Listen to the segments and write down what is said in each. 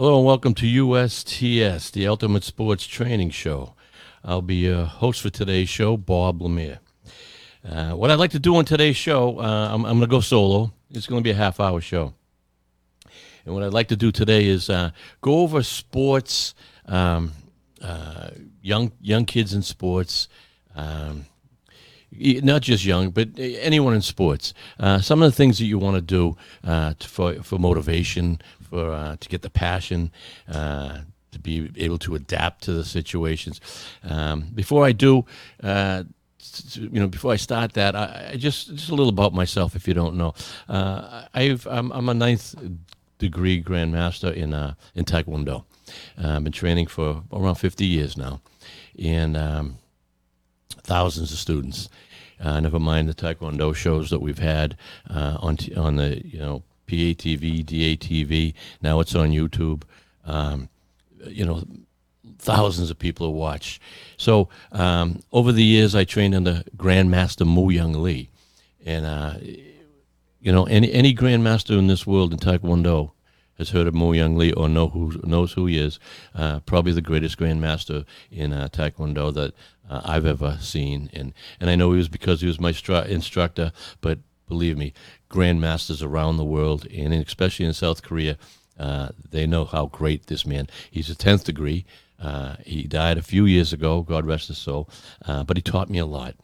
Hello and welcome to USTS, the Ultimate Sports Training Show. I'll be your host for today's show, Bob Lemire. Uh, what I'd like to do on today's show, uh, I'm, I'm going to go solo. It's going to be a half hour show. And what I'd like to do today is uh, go over sports, um, uh, young young kids in sports, um, not just young, but anyone in sports. Uh, some of the things that you want to do uh, to, for for motivation, for uh, to get the passion, uh, to be able to adapt to the situations. Um, before I do. Uh, you know, before I start that, I, I, just just a little about myself, if you don't know. I've I'm, I'm, a ninth degree grandmaster in in Taekwondo. I've been training for around 50 years now, and um, thousands of students. Uh, never mind the Taekwondo shows that we've had uh, on t- on the you know PATV, DATV. Now it's on YouTube. Um, you know, thousands of people watch. So um, over the years, I trained under Grandmaster Mu Young Lee, and uh, you know, any any grandmaster in this world in Taekwondo has heard of Mu Young Lee or know who knows who he is. Uh, probably the greatest grandmaster in uh, Taekwondo that uh, I've ever seen, and and I know he was because he was my stru- instructor. But believe me, grandmasters around the world, and especially in South Korea, uh, they know how great this man. He's a tenth degree. Uh, he died a few years ago. God rest his soul. Uh, but he taught me a lot.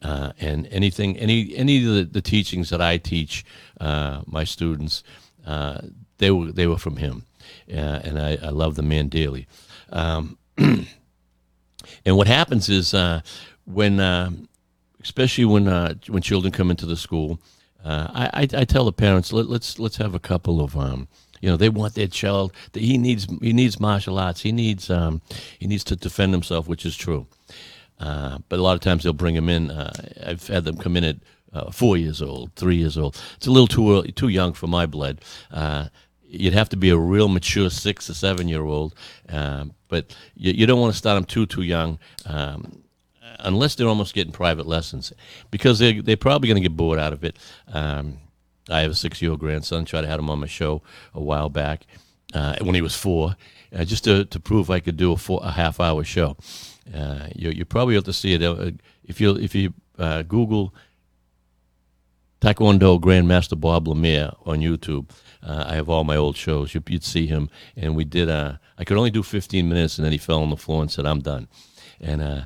Uh, and anything, any, any of the, the teachings that I teach uh, my students, uh, they were they were from him, and I, I love the man dearly. Um, and what happens is uh, when, especially when when children come into the school, I, I, I, tell the parents let, us let's, let's have a couple of um, you know, they want their child. He needs he needs martial arts. He needs um, he needs to defend himself, which is true. Uh, but a lot of times they'll bring him in. Uh, I've had them come in at uh, four years old, three years old. It's a little too early, too young for my blood. You'd have to be a real mature six or seven year old, um, but you, you, don't want to start them too too young. Um, unless they're almost getting private lessons, because they're, they're probably going to get bored out of it. Um, I have a six year old grandson. Tried to have him on my show a while back uh, when he was four, uh, just to, to prove I could do a, four, a half hour show. Uh, you, you probably have to see it uh, if you if you uh, Google Taekwondo Grandmaster Bob Lemire on YouTube. Uh, I have all my old shows. You, would see him, and we did. Uh, I could only do 15 minutes, and then he fell on the floor and said, "I'm done." And uh,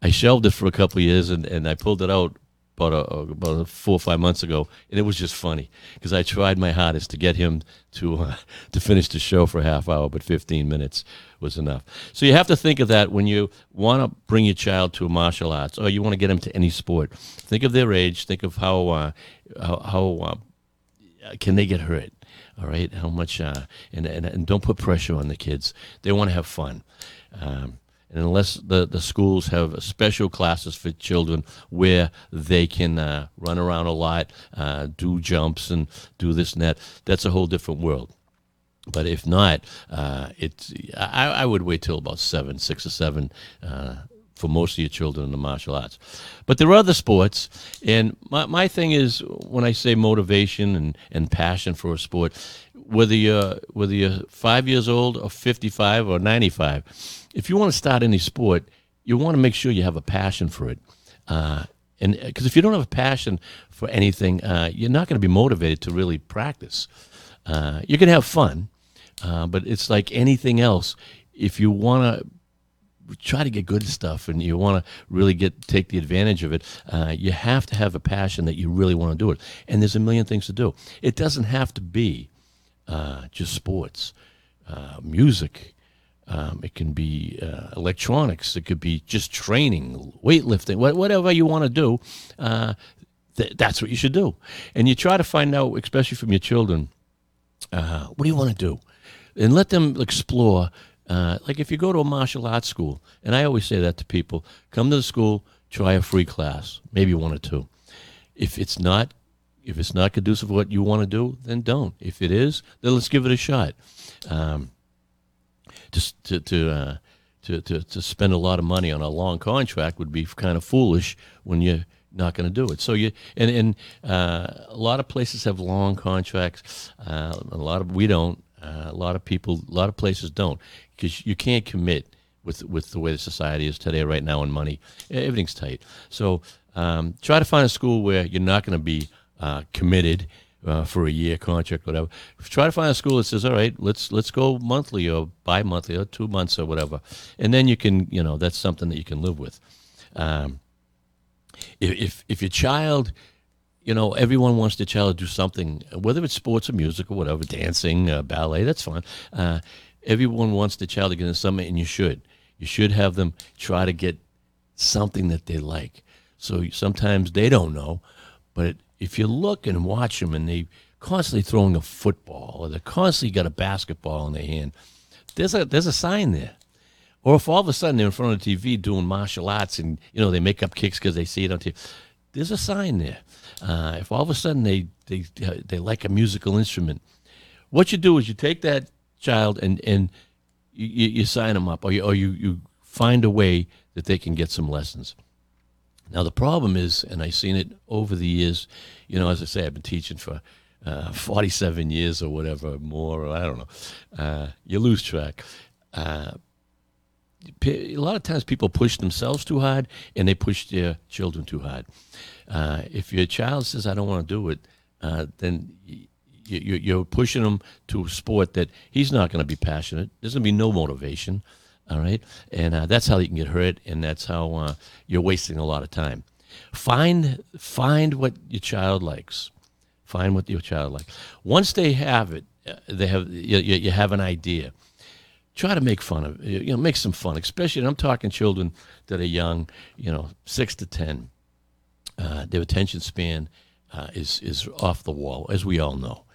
I shelved it for a couple of years, and, and I pulled it out about a, about a four or five months ago, and it was just funny because I tried my hardest to get him to uh, to finish the show for a half hour, but 15 minutes was enough. So you have to think of that when you want to bring your child to martial arts, or you want to get them to any sport. Think of their age. Think of how uh, how, how uh, can they get hurt. All right, how much, uh, and, and and don't put pressure on the kids. They want to have fun. Um, and unless the, the schools have special classes for children where they can uh, run around a lot, uh, do jumps, and do this and that, that's a whole different world. But if not, uh, it's I, I, would wait till about seven, six or seven uh, for most of your children in the martial arts. But there are other sports, and my, my thing is when I say motivation and, and passion for a sport, whether you're whether you're five years old or fifty five or ninety five if you want to start any sport, you want to make sure you have a passion for it. Uh, and because if you don't have a passion for anything, uh, you're not going to be motivated to really practice. Uh, you can have fun, uh, but it's like anything else. If you want to try to get good stuff and you want to really get take the advantage of it, uh, you have to have a passion that you really want to do it. And there's a million things to do. It doesn't have to be uh, just sports, music. Um, it can be uh, electronics. It could be just training, weightlifting, whatever you want to do. Uh, th- that's what you should do. And you try to find out, especially from your children, uh, what do you want to do? And let them explore. Uh, like if you go to a martial arts school, and I always say that to people come to the school, try a free class, maybe one or two. If it's not, if it's not conducive to what you want to do, then don't. If it is, then let's give it a shot. Um, to to to, uh, to, to to spend a lot of money on a long contract would be kind of foolish when you're not going to do it. So you and and uh, a lot of places have long contracts. Uh, a lot of we don't. Uh, a lot of people, a lot of places don't because you can't commit with with the way the society is today, right now, and money. Everything's tight. So um, try to find a school where you're not going to be uh, committed uh, for a year contract, whatever. Try to find a school that says, "All right, let's let's go monthly or bi-monthly or two months or whatever," and then you can, you know, that's something that you can live with. Um, if if your child you know, everyone wants their child to do something, whether it's sports or music or whatever, dancing, uh, ballet, that's fine. Uh, everyone wants the child to get into something, and you should. You should have them try to get something that they like. So sometimes they don't know, but if you look and watch them and they're constantly throwing a football or they're constantly got a basketball in their hand, there's a there's a sign there. Or if all of a sudden they're in front of the TV doing martial arts and you know they make up kicks because they see it on TV, there's a sign there. Uh, if all of a sudden they, they they like a musical instrument, what you do is you take that child and and you, you sign them up, or you or you, you find a way that they can get some lessons. Now the problem is, and I've seen it over the years. You know, as I say, I've been teaching for uh, 47 years or whatever more. Or I don't know. Uh, you lose track. Uh, a lot of times people push themselves too hard and they push their children too hard. Uh, if your child says, I don't want to do it, uh, then you, are pushing him to a sport that he's not going to be passionate. There's going to be no motivation. All right. And uh, that's how you can get hurt. And that's how uh, you're wasting a lot of time. Find, find what your child likes. Find what your child likes. Once they have it, uh, they have, you, you have an idea try to make fun of you know make some fun especially i'm talking children that are young you know six to ten uh, their attention span uh, is is off the wall as we all know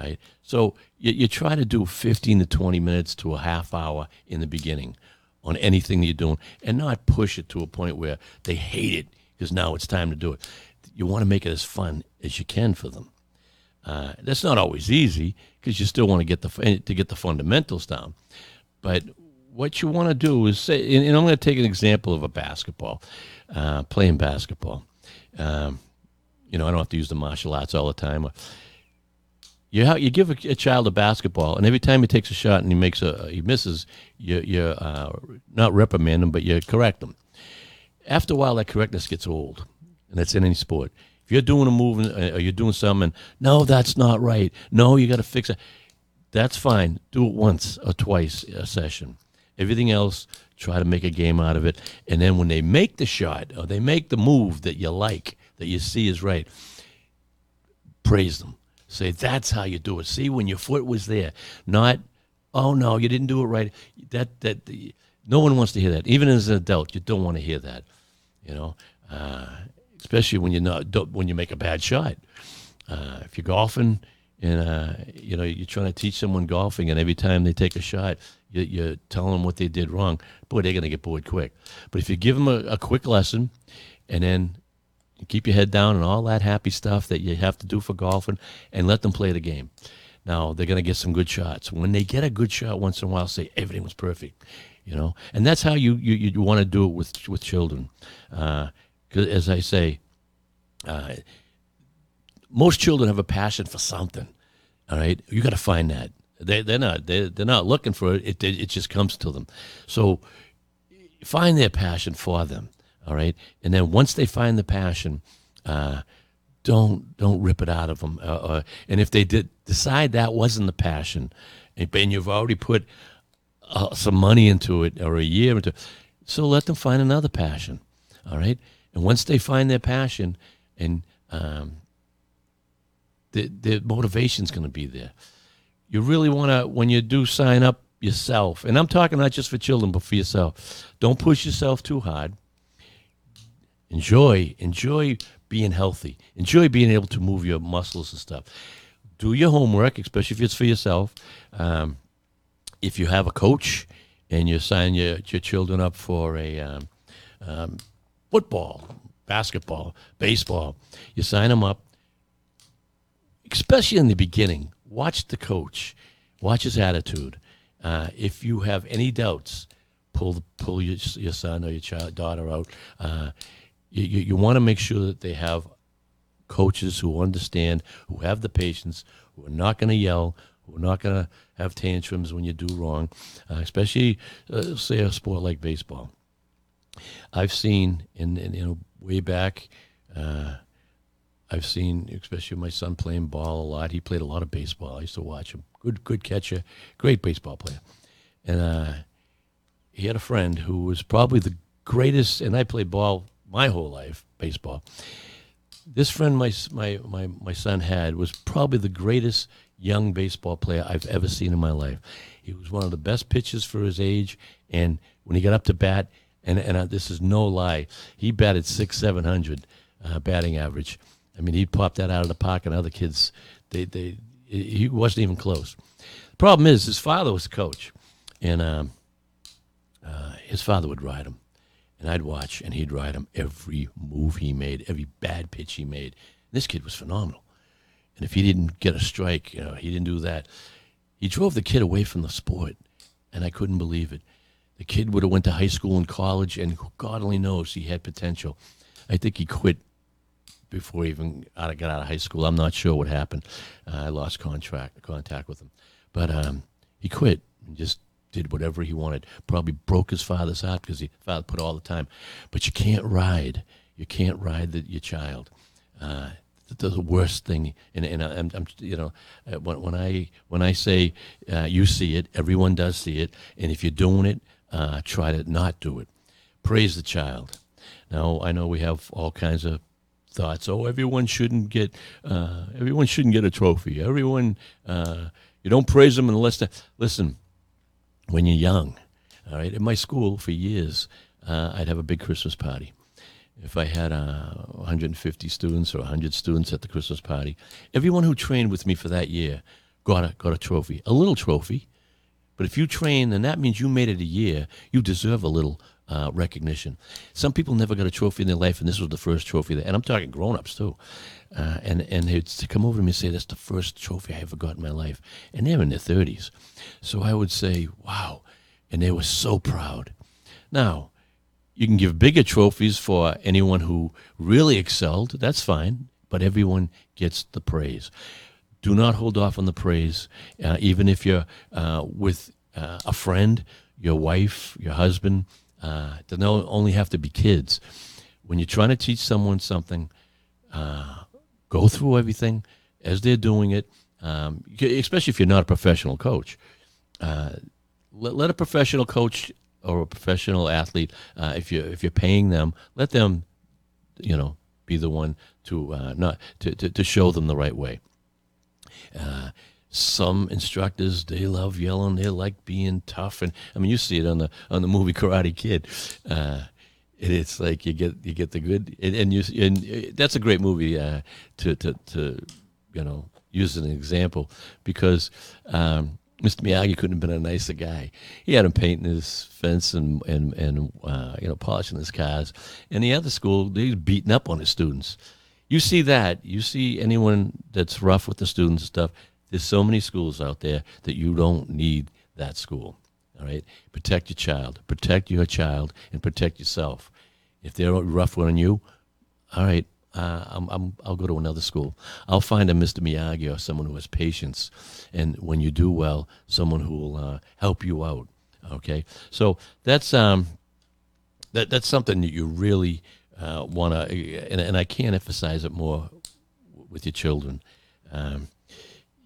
right so you, you try to do 15 to 20 minutes to a half hour in the beginning on anything that you're doing and not push it to a point where they hate it because now it's time to do it you want to make it as fun as you can for them uh, that's not always easy because you still want to get the to get the fundamentals down but what you want to do is say, and, I'm going to take an example of a basketball, uh, playing basketball. Um, you know, I don't have to use the martial arts all the time. You you give a, a, child a basketball, and every time he takes a shot and he makes a he misses, you you uh, not reprimand him, but you correct him. After a while, that correctness gets old, and that's in any sport. If you're doing a move uh, or you're doing something, no, that's not right. No, you got to fix it that's fine. Do it once or twice a session. Everything else, try to make a game out of it. And then when they make the shot or they make the move that you like, that you see is right, praise them. Say, that's how you do it. See, when your foot was there, not, oh no, you didn't do it right. That, that, the, no one wants to hear that. Even as an adult, you don't want to hear that, you know, uh, especially when you're not, when you make a bad shot. Uh, if you're golfing, and uh, you know you're trying to teach someone golfing, and every time they take a shot, you, you're telling them what they did wrong. Boy, they're going to get bored quick. But if you give them a, a quick lesson, and then keep your head down and all that happy stuff that you have to do for golfing, and let them play the game. Now they're going to get some good shots. When they get a good shot once in a while, say everything was perfect, you know. And that's how you you, you want to do it with with children, uh, as I say. Uh, most children have a passion for something. All right, you got to find that. They they're not they they're not looking for it. it. It just comes to them. So find their passion for them. All right, and then once they find the passion, uh, don't don't rip it out of them. Uh, uh, and if they did decide that wasn't the passion, and, you've already put uh, some money into it or a year into, it, so let them find another passion. All right, and once they find their passion, and um, the the motivation's going to be there. You really want to when you do sign up yourself, and I'm talking not just for children but for yourself. Don't push yourself too hard. Enjoy, enjoy being healthy. Enjoy being able to move your muscles and stuff. Do your homework, especially if it's for yourself. Um, if you have a coach and you sign your, your children up for a um, um, football, basketball, baseball, you sign them up especially in the beginning, watch the coach, watch his attitude. Uh, if you have any doubts, pull pull your, your son or your child daughter out. Uh, you, you, you want to make sure that they have coaches who understand, who have the patience, who are not going to yell, who are not going to have tantrums when you do wrong, uh, especially uh, say a sport like baseball. I've seen in, in you know way back. Uh, I've seen, especially my son playing ball a lot. He played a lot of baseball. I used to watch him. Good, good catcher, great baseball player. And uh, he had a friend who was probably the greatest. And I played ball my whole life, baseball. This friend my my my my son had was probably the greatest young baseball player I've ever seen in my life. He was one of the best pitchers for his age, and when he got up to bat, and and uh, this is no lie, he batted six seven hundred uh, batting average. I mean, he popped that out of the park, and other kids, they they he wasn't even close. The problem is his father was a coach, and um, uh, his father would ride him, and I'd watch, and he'd ride him every move he made, every bad pitch he made. This kid was phenomenal. And if he didn't get a strike, you know, he didn't do that. He drove the kid away from the sport, and I couldn't believe it. The kid would have went to high school and college, and God only knows he had potential. I think he quit before he even got out of high school. I'm not sure what happened. Uh, I lost contract contact with him, but um, he quit and just did whatever he wanted. Probably broke his father's heart because he father put all the time. But you can't ride. You can't ride the, your child. Uh, the worst thing. And, and I'm, I'm, you know, uh, when, when I when I say uh, you see it, everyone does see it. And if you're doing it, uh, try to not do it. Praise the child. Now I know we have all kinds of thoughts. Oh, everyone shouldn't get uh, everyone shouldn't get a trophy. Everyone, uh, you don't praise them unless they listen. When you're young, all right. At my school for years, uh, I'd have a big Christmas party if I had uh, 150 students or 100 students at the Christmas party, everyone who trained with me for that year got a, got a trophy, a little trophy. But if you train, then that means you made it a year. You deserve a little uh, recognition. Some people never got a trophy in their life, and this was the first trophy. That, and I'm talking grown-ups too. Uh, and and they'd come over to me and say, "That's the first trophy I ever got in my life," and they're in their 30s. So I would say, "Wow," and they were so proud. Now, you can give bigger trophies for anyone who really excelled. That's fine, but everyone gets the praise. Do not hold off on the praise, uh, even if you're uh, with uh, a friend, your wife, your husband. Uh, they don't only have to be kids. When you're trying to teach someone something, uh, go through everything as they're doing it, um, especially if you're not a professional coach. Uh, let, let a professional coach or a professional athlete, uh, if you if you're paying them, let them, you know, be the one to uh, not to, to, to show them the right way. Uh, some instructors they love yelling, they like being tough, and I mean you see it on the on the movie Karate Kid. Uh, it's like you get you get the good, and, and you and that's a great movie uh, to to to you know use as an example because. Um, Mr. Miyagi couldn't have been a nicer guy. He had him painting his fence and and and uh, you know polishing his cars. And the other school, he's beating up on his students. You see that. You see anyone that's rough with the students and stuff. There's so many schools out there that you don't need that school. All right, protect your child, protect your child, and protect yourself. If they're rough on you, all right, uh, I'm, I'm, I'll go to another school. I'll find a Mr. Miyagi or someone who has patience, and when you do well, someone who will uh, help you out. Okay, so that's um, that that's something that you really uh, want to, and, and I can't emphasize it more with your children. Um,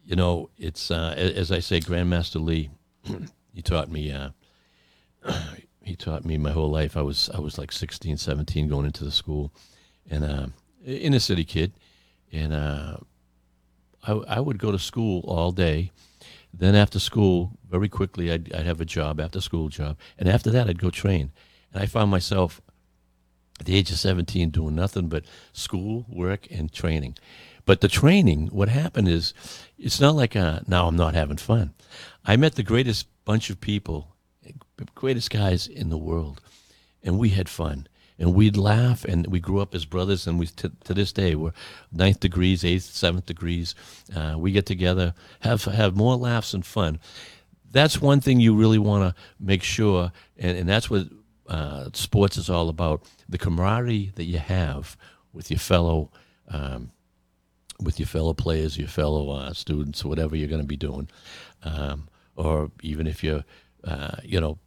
you know, it's uh, as I say, Grandmaster Lee. he taught me. Uh, he taught me my whole life. I was I was like 16, 17 going into the school, and uh, inner city kid, and uh, I, I would go to school all day. Then after school, very quickly, I'd, I'd have a job, after school job, and after that, I'd go train. And I found myself at the age of 17 doing nothing but school, work, and training. But the training, what happened is, it's not like a, uh, now I'm not having fun. I met the greatest bunch of people, greatest guys in the world, and we had fun. And we'd laugh and we grew up as brothers and we t- to this day we're ninth degrees eighth seventh degrees. Uh, we get together have have more laughs and fun. That's one thing you really want to make sure and, and that's what uh, sports is all about the camaraderie that you have with your fellow um, with your fellow players, your fellow uh, students, whatever you're going to be doing, um, or even if you're, uh, you know,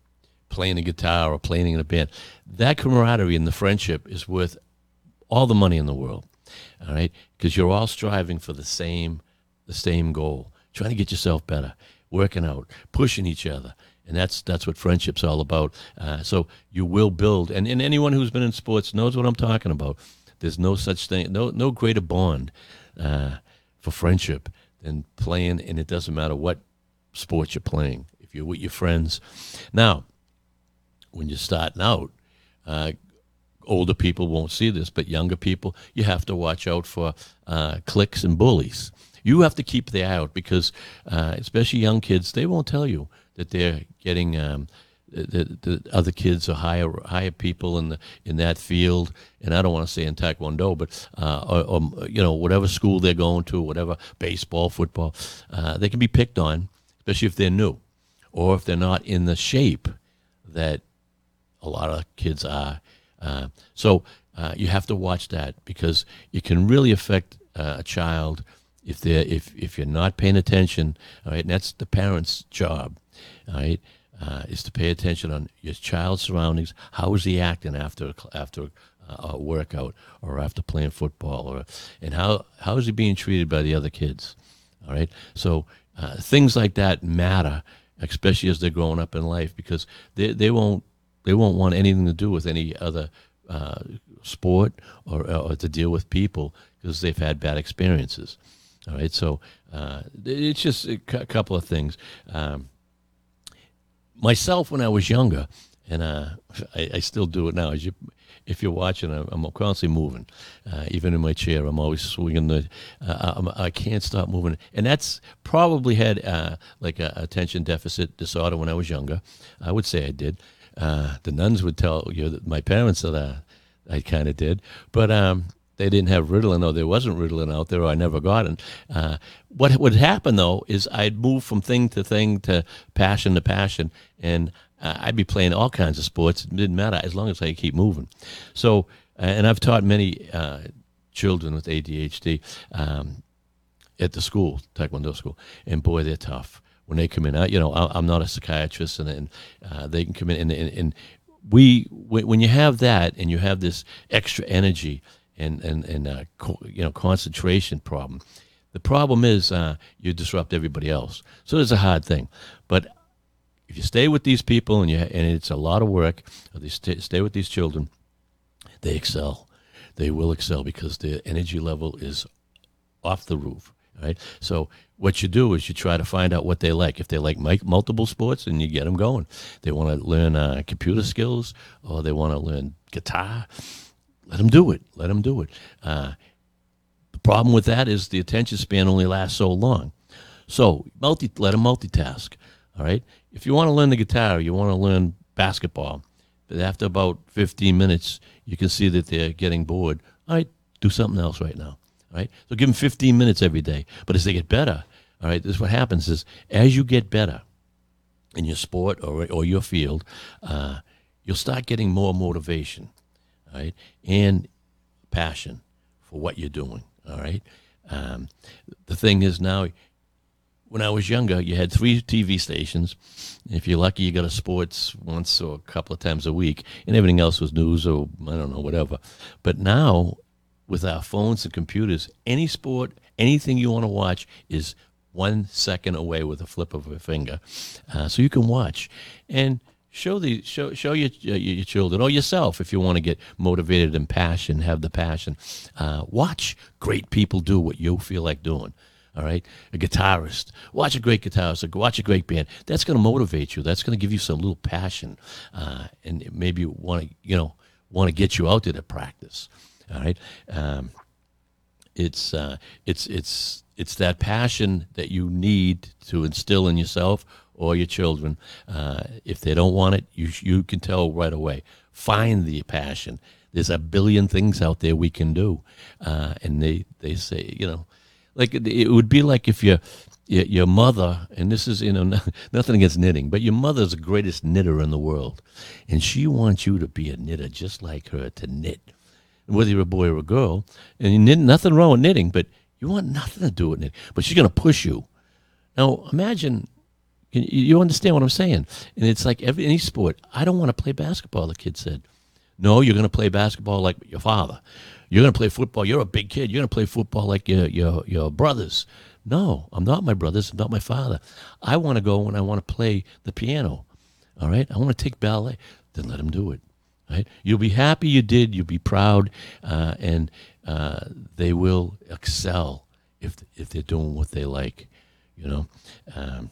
playing a guitar or playing in a band, that camaraderie and the friendship is worth all the money in the world. All right, because you're all striving for the same, the same goal, trying to get yourself better, working out, pushing each other, and that's that's what friendship's all about. Uh, so you will build, and, and anyone who's been in sports knows what I'm talking about. There's no such thing, no no greater bond uh, for friendship than playing, and it doesn't matter what sport you're playing. If you're with your friends, now when you're starting out, uh, older people won't see this, but younger people, you have to watch out for uh, cliques and bullies. You have to keep the eye out because, uh, especially young kids, they won't tell you that they're getting um, the, the other kids are higher higher people in the in that field, and I don't want to say in Taekwondo, but uh, or, or, you know whatever school they're going to, whatever baseball, football, uh, they can be picked on, especially if they're new, or if they're not in the shape that a lot of kids are. Uh, so uh, you have to watch that because it can really affect uh, a child if they if if you're not paying attention. All right, and that's the parents' job. All right uh, is to pay attention on your child's surroundings. How is he acting after after a workout or after playing football, or and how how is he being treated by the other kids? All right, so uh, things like that matter, especially as they're growing up in life, because they they won't they won't want anything to do with any other uh, sport or, or to deal with people because they've had bad experiences. All right, so uh, it's just a couple of things. Um, myself when I was younger, and uh, I, I, still do it now. You, if you're watching, I'm, constantly moving. Uh, even in my chair, I'm always swinging the. Uh, I can't stop moving, and that's probably had uh, like a attention deficit disorder when I was younger. I would say I did. Uh, the nuns would tell you that my parents that uh, I kind of did, but um, they didn't have Ritalin, or there wasn't Ritalin out there, or I never got it. Uh, what would happen though is I'd move from thing to thing to passion to passion, and uh, I'd be playing all kinds of sports. It didn't matter as long as I keep moving. So, uh, and I've taught many uh, children with ADHD um, at the school, Taekwondo school, and boy, they're tough when they come in. I, you know, I, am not a psychiatrist, and, and uh, they can come in and, and, and we when you have that and you have this extra energy and and and uh, co- you know concentration problem. The problem is uh, you disrupt everybody else. So it's a hard thing. But if you stay with these people and you and it's a lot of work, they stay, stay with these children, they excel. They will excel because their energy level is off the roof. Right. So what you do is you try to find out what they like. If they like multiple sports, and you get them going. They want to learn uh, computer skills, or they want to learn guitar let them do it. Let them do it. Uh, the problem with that is the attention span only lasts so long. So multi, let them multitask. All right. If you want to learn the guitar, you want to learn basketball, but after about 15 minutes, you can see that they're getting bored. All right, do something else right now. All right. So give them 15 minutes every day. But as they get better, all right, this is what happens is as you get better in your sport or, or your field, uh, you'll start getting more motivation right? And passion for what you're doing, all right? Um, the thing is now, when I was younger, you had three TV stations. If you're lucky, you got a sports once or a couple of times a week, and everything else was news or I don't know, whatever. But now, with our phones and computers, any sport, anything you want to watch is one second away with a flip of a finger. Uh, so you can watch. And show the show show your your children or yourself if you want to get motivated and passion have the passion. Uh, watch great people do what you feel like doing all right? A guitarist. Watch a great guitarist watch a great band. That's going to motivate you. That's going to give you some little passion uh, and maybe want to you know want to get you out there to practice all right? Um, it's uh, it's it's it's that passion that you need to instill in yourself or your children. Uh, if they don't want it, you you can tell right away. Find the passion. There's a billion things out there we can do, uh, and they they say you know, like it would be like if your your mother, and this is you know nothing against knitting, but your mother's the greatest knitter in the world, and she wants you to be a knitter just like her to knit, whether you're a boy or a girl, and you knit, nothing wrong with knitting, but You want nothing to do with knitting. but she's going to push you. Now, imagine you understand what I'm saying? And it's like every any sport. I don't want to play basketball. The kid said, "No, you're going to play basketball like your father. You're going to play football. You're a big kid. You're going to play football like your your your brothers." No, I'm not my brothers. I'm not my father. I want to go and I want to play the piano. All right, I want to take ballet. Then let him do it. Right? You'll be happy you did. You'll be proud, uh, and uh, they will excel if if they're doing what they like. You know. Um,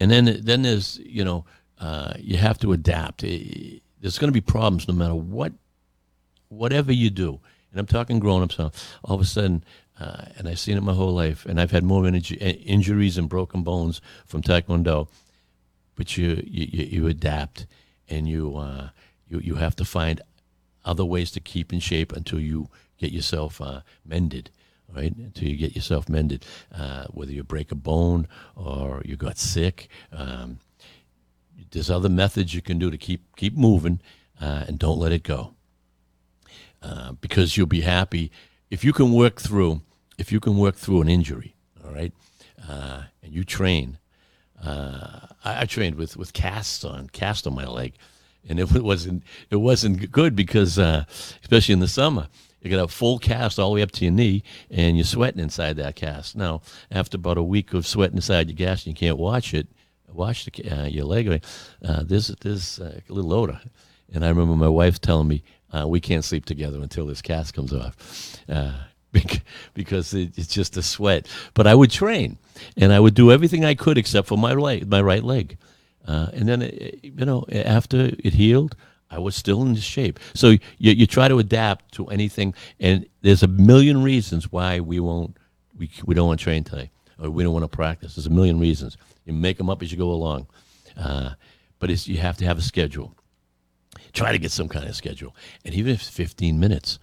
and then then there's you know uh, you have to adapt. There's going to be problems no matter what, whatever you do. And I'm talking grown-ups now. All of a sudden, uh, and I've seen it my whole life, and I've had more injuries and broken bones from Taekwondo. But you you, you adapt, and you uh, you you have to find other ways to keep in shape until you get yourself uh, mended right? Until you get yourself mended, uh, whether you break a bone or you got sick. Um, there's other methods you can do to keep keep moving uh, and don't let it go. Uh, because you'll be happy if you can work through if you can work through an injury. All right, uh, and you train. Uh, I, I, trained with with casts on cast on my leg, and it wasn't it wasn't good because uh, especially in the summer you got a full cast all the way up to your knee, and you're sweating inside that cast. Now, after about a week of sweating inside your cast, and you can't watch it, watch the, uh, your leg. Uh, there's uh, a little odor, and I remember my wife telling me uh, we can't sleep together until this cast comes off, uh, because it, it's just a sweat. But I would train, and I would do everything I could except for my leg, my right leg, uh, and then it, you know after it healed. I was still in shape. So you, you try to adapt to anything, and there's a million reasons why we won't, we, we don't want to train today, or we don't want to practice. There's a million reasons. You make them up as you go along, uh, but it's, you have to have a schedule. Try to get some kind of schedule, and even if it's 15 minutes,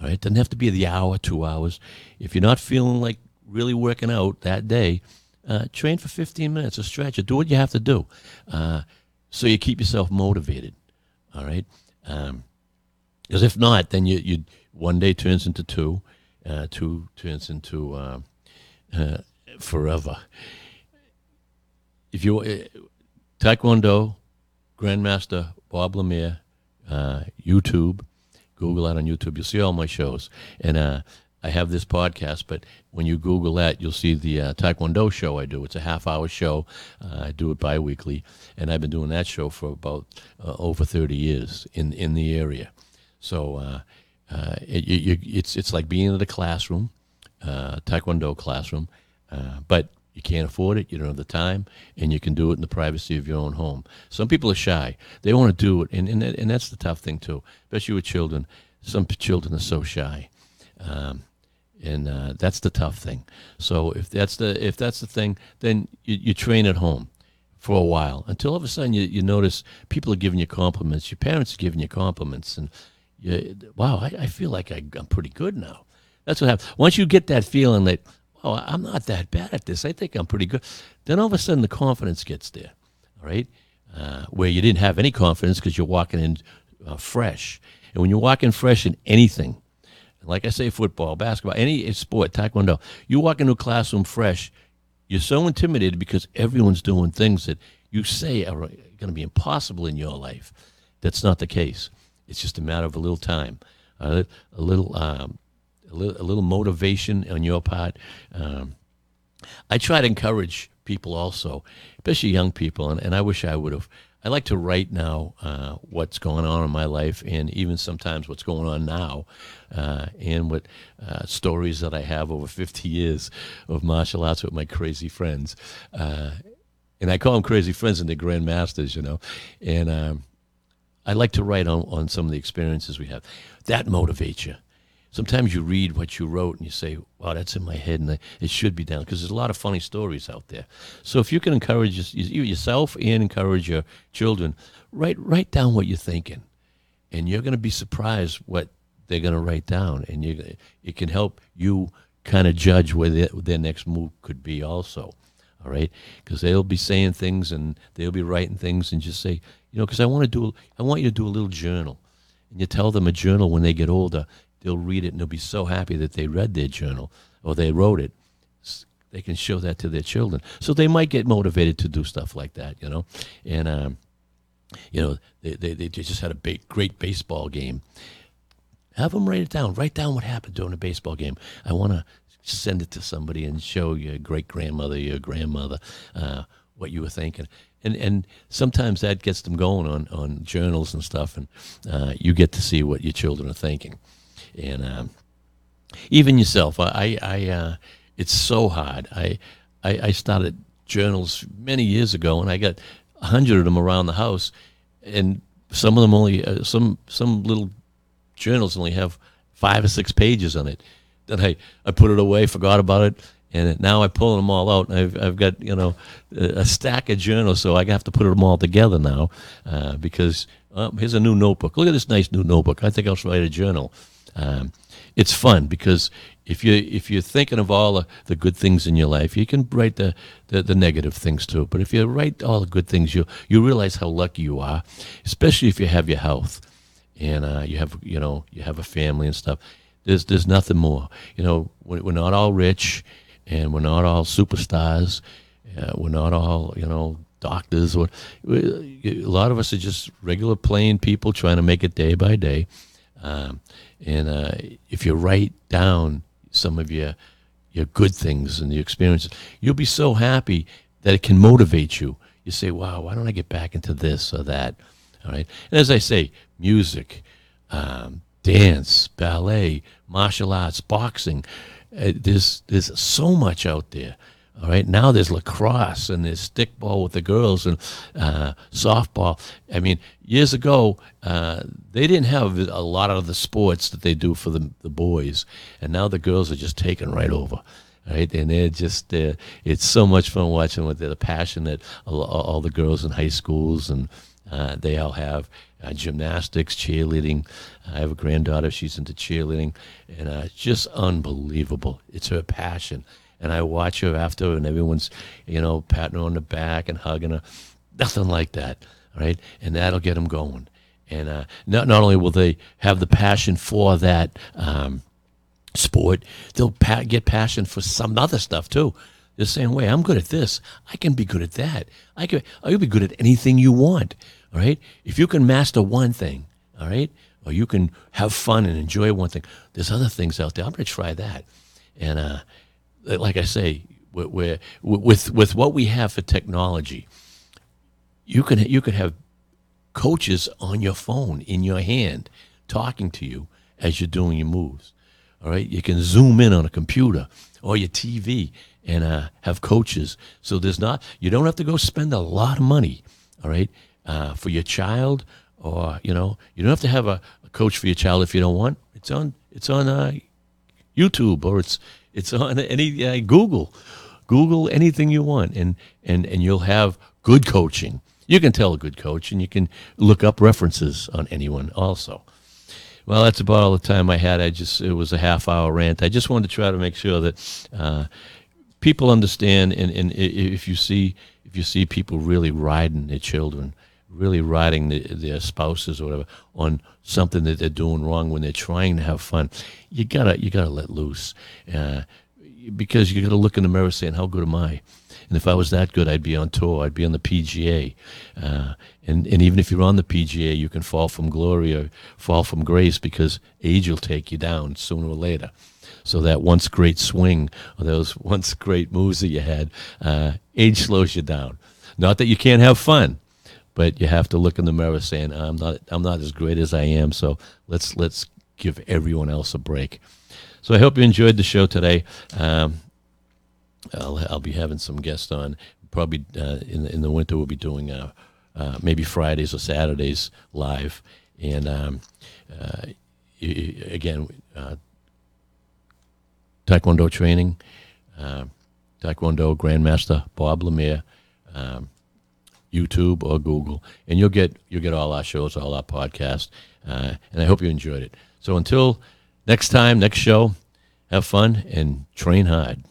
all right, it doesn't have to be the hour, two hours. If you're not feeling like really working out that day, uh, train for 15 minutes, a stretch, or do what you have to do, uh, so you keep yourself motivated. All right. Um, because if not, then you you one day turns into two, uh, two turns into uh, uh, forever. If you uh, Taekwondo Grandmaster Bob Lemire, uh, YouTube, Google that on YouTube. You'll see all my shows, and uh, I have this podcast, but when you Google that, you'll see the uh, Taekwondo show I do. It's a half hour show. Uh, I do it bi weekly, and I've been doing that show for about uh, over 30 years in, in the area. So uh, uh, it, you, it's, it's like being in a classroom, uh, Taekwondo classroom, but you can't afford it, you don't have the time, and you can do it in the privacy of your own home. Some people are shy. They want to do it, and, and, and that's the tough thing, too, especially with children. Some children are so shy. Um, and uh, that's the tough thing. So if that's the if that's the thing, then you, you train at home for a while until all of a sudden you, you notice people are giving you compliments. Your parents are giving you compliments, and you, wow, I, I feel like I, I'm pretty good now. That's what happens. Once you get that feeling that, oh, I'm not that bad at this. I think I'm pretty good. Then all of a sudden the confidence gets there. All right, uh, where you didn't have any confidence because you're walking in uh, fresh, and when you're walking fresh in anything like I say, football, basketball, any sport, taekwondo, you walk into a classroom fresh, you're so intimidated because everyone's doing things that you say are going to be impossible in your life. That's not the case. It's just a matter of a little time, a little, um, a little, a little motivation on your part. Um, I try to encourage people also, especially young people, and, and I wish I would have. I like to write now uh, what's going on in my life, and even sometimes what's going on now, uh, and what uh, stories that I have over 50 years of martial arts with my crazy friends. Uh, and I call them crazy friends, and they're grandmasters, you know. And um, I like to write on, on some of the experiences we have. That motivates you sometimes you read what you wrote and you say, wow, that's in my head and it should be down because there's a lot of funny stories out there. So if you can encourage yourself and encourage your children, write, write down what you're thinking. And you're going to be surprised what they're going to write down. And you, it can help you kind of judge where their, their next move could be also. All right, because they'll be saying things and they'll be writing things, and just say, you know, because I want to do, I want you to do a little journal, and you tell them a journal when they get older they'll read it and they'll be so happy that they read their journal or they wrote it, they can show that to their children. So they might get motivated to do stuff like that, you know. And um, you know, they, they, they just had a ba- great baseball game. Have them write it down. Write down what happened during a baseball game. I want to send it to somebody and show your great grandmother, your grandmother, uh, what you were thinking. And and sometimes that gets them going on, on journals and stuff, and uh, you get to see what your children are thinking. And um, even yourself, I, I uh, it's so hard. I, I, I started journals many years ago, and I got a hundred of them around the house, and some of them only uh, some some little journals only have five or six pages on it. Then I, I put it away, forgot about it, and now I pull them all out. And I've, I've got you know a stack of journals, so I have to put them all together now uh, because um, here's a new notebook. Look at this nice new notebook. I think I'll write a journal. Um, it's fun because if you if you're thinking of all the, good things in your life, you can write the, the, the negative things too. But if you write all the good things, you you realize how lucky you are, especially if you have your health and uh, you have you know you have a family and stuff. There's there's nothing more. You know we're not all rich, and we're not all superstars. Uh, we're not all you know doctors. Or a lot of us are just regular plain people trying to make it day by day. Um, and uh, if you write down some of your your good things and your experiences, you'll be so happy that it can motivate you. You say, "Wow, why don't I get back into this or that?" All right. And as I say, music, um, dance, ballet, martial arts, boxing. Uh, there's there's so much out there. All right, now there's lacrosse and there's stickball with the girls and uh, softball. I mean, years ago uh, they didn't have a lot of the sports that they do for the the boys, and now the girls are just taking right over. Right, and they're just uh, it's so much fun watching with the passion that all, the girls in high schools and uh, they all have uh, gymnastics, cheerleading. I have a granddaughter; she's into cheerleading, and uh, just unbelievable. It's her passion, and I watch her after, and everyone's, you know, patting her on the back and hugging her. Nothing like that, right? And that'll get them going. And uh, not not only will they have the passion for that um, sport, they'll pa- get passion for some other stuff too. The same way, I'm good at this. I can be good at that. I can. I can be good at anything you want. All right. If you can master one thing, all right, or you can have fun and enjoy one thing, there's other things out there. I'm going to try that. And uh, like I say, with with what we have for technology, you can you could have coaches on your phone in your hand talking to you as you're doing your moves. All right, you can zoom in on a computer or your TV and uh, have coaches. So there's not you don't have to go spend a lot of money. All right, uh, for your child, or you know, you don't have to have a, a, coach for your child if you don't want. It's on it's on uh, YouTube or it's it's on any uh, Google. Google anything you want, and and and you'll have good coaching. You can tell a good coach, and you can look up references on anyone also. Well, that's about all the time I had. I just it was a half hour rant. I just wanted to try to make sure that uh, people understand, and, and if you see if you see people really riding their children, really riding the, their spouses or whatever on something that they're doing wrong when they're trying to have fun, you gotta you gotta let loose, uh, because you gotta look in the mirror saying, "How good am I?" And if I was that good, I'd be on tour. I'd be on the PGA. Uh, and, and even if you're on the PGA, you can fall from glory or fall from grace because age will take you down sooner or later. So that once great swing or those once great moves that you had, uh, age slows you down. Not that you can't have fun, but you have to look in the mirror saying I'm not I'm not as great as I am. So let's let's give everyone else a break. So I hope you enjoyed the show today. Um, I'll I'll be having some guests on. Probably uh, in in the winter we'll be doing uh, uh, maybe Fridays or Saturdays live. And um, uh, again, uh, Taekwondo training, uh, Taekwondo Grandmaster Bob Lemire. Um, YouTube or Google, and you'll get you'll get all our shows, all our podcasts, uh, and I hope you enjoyed it. So until next time, next show, have fun and train hard.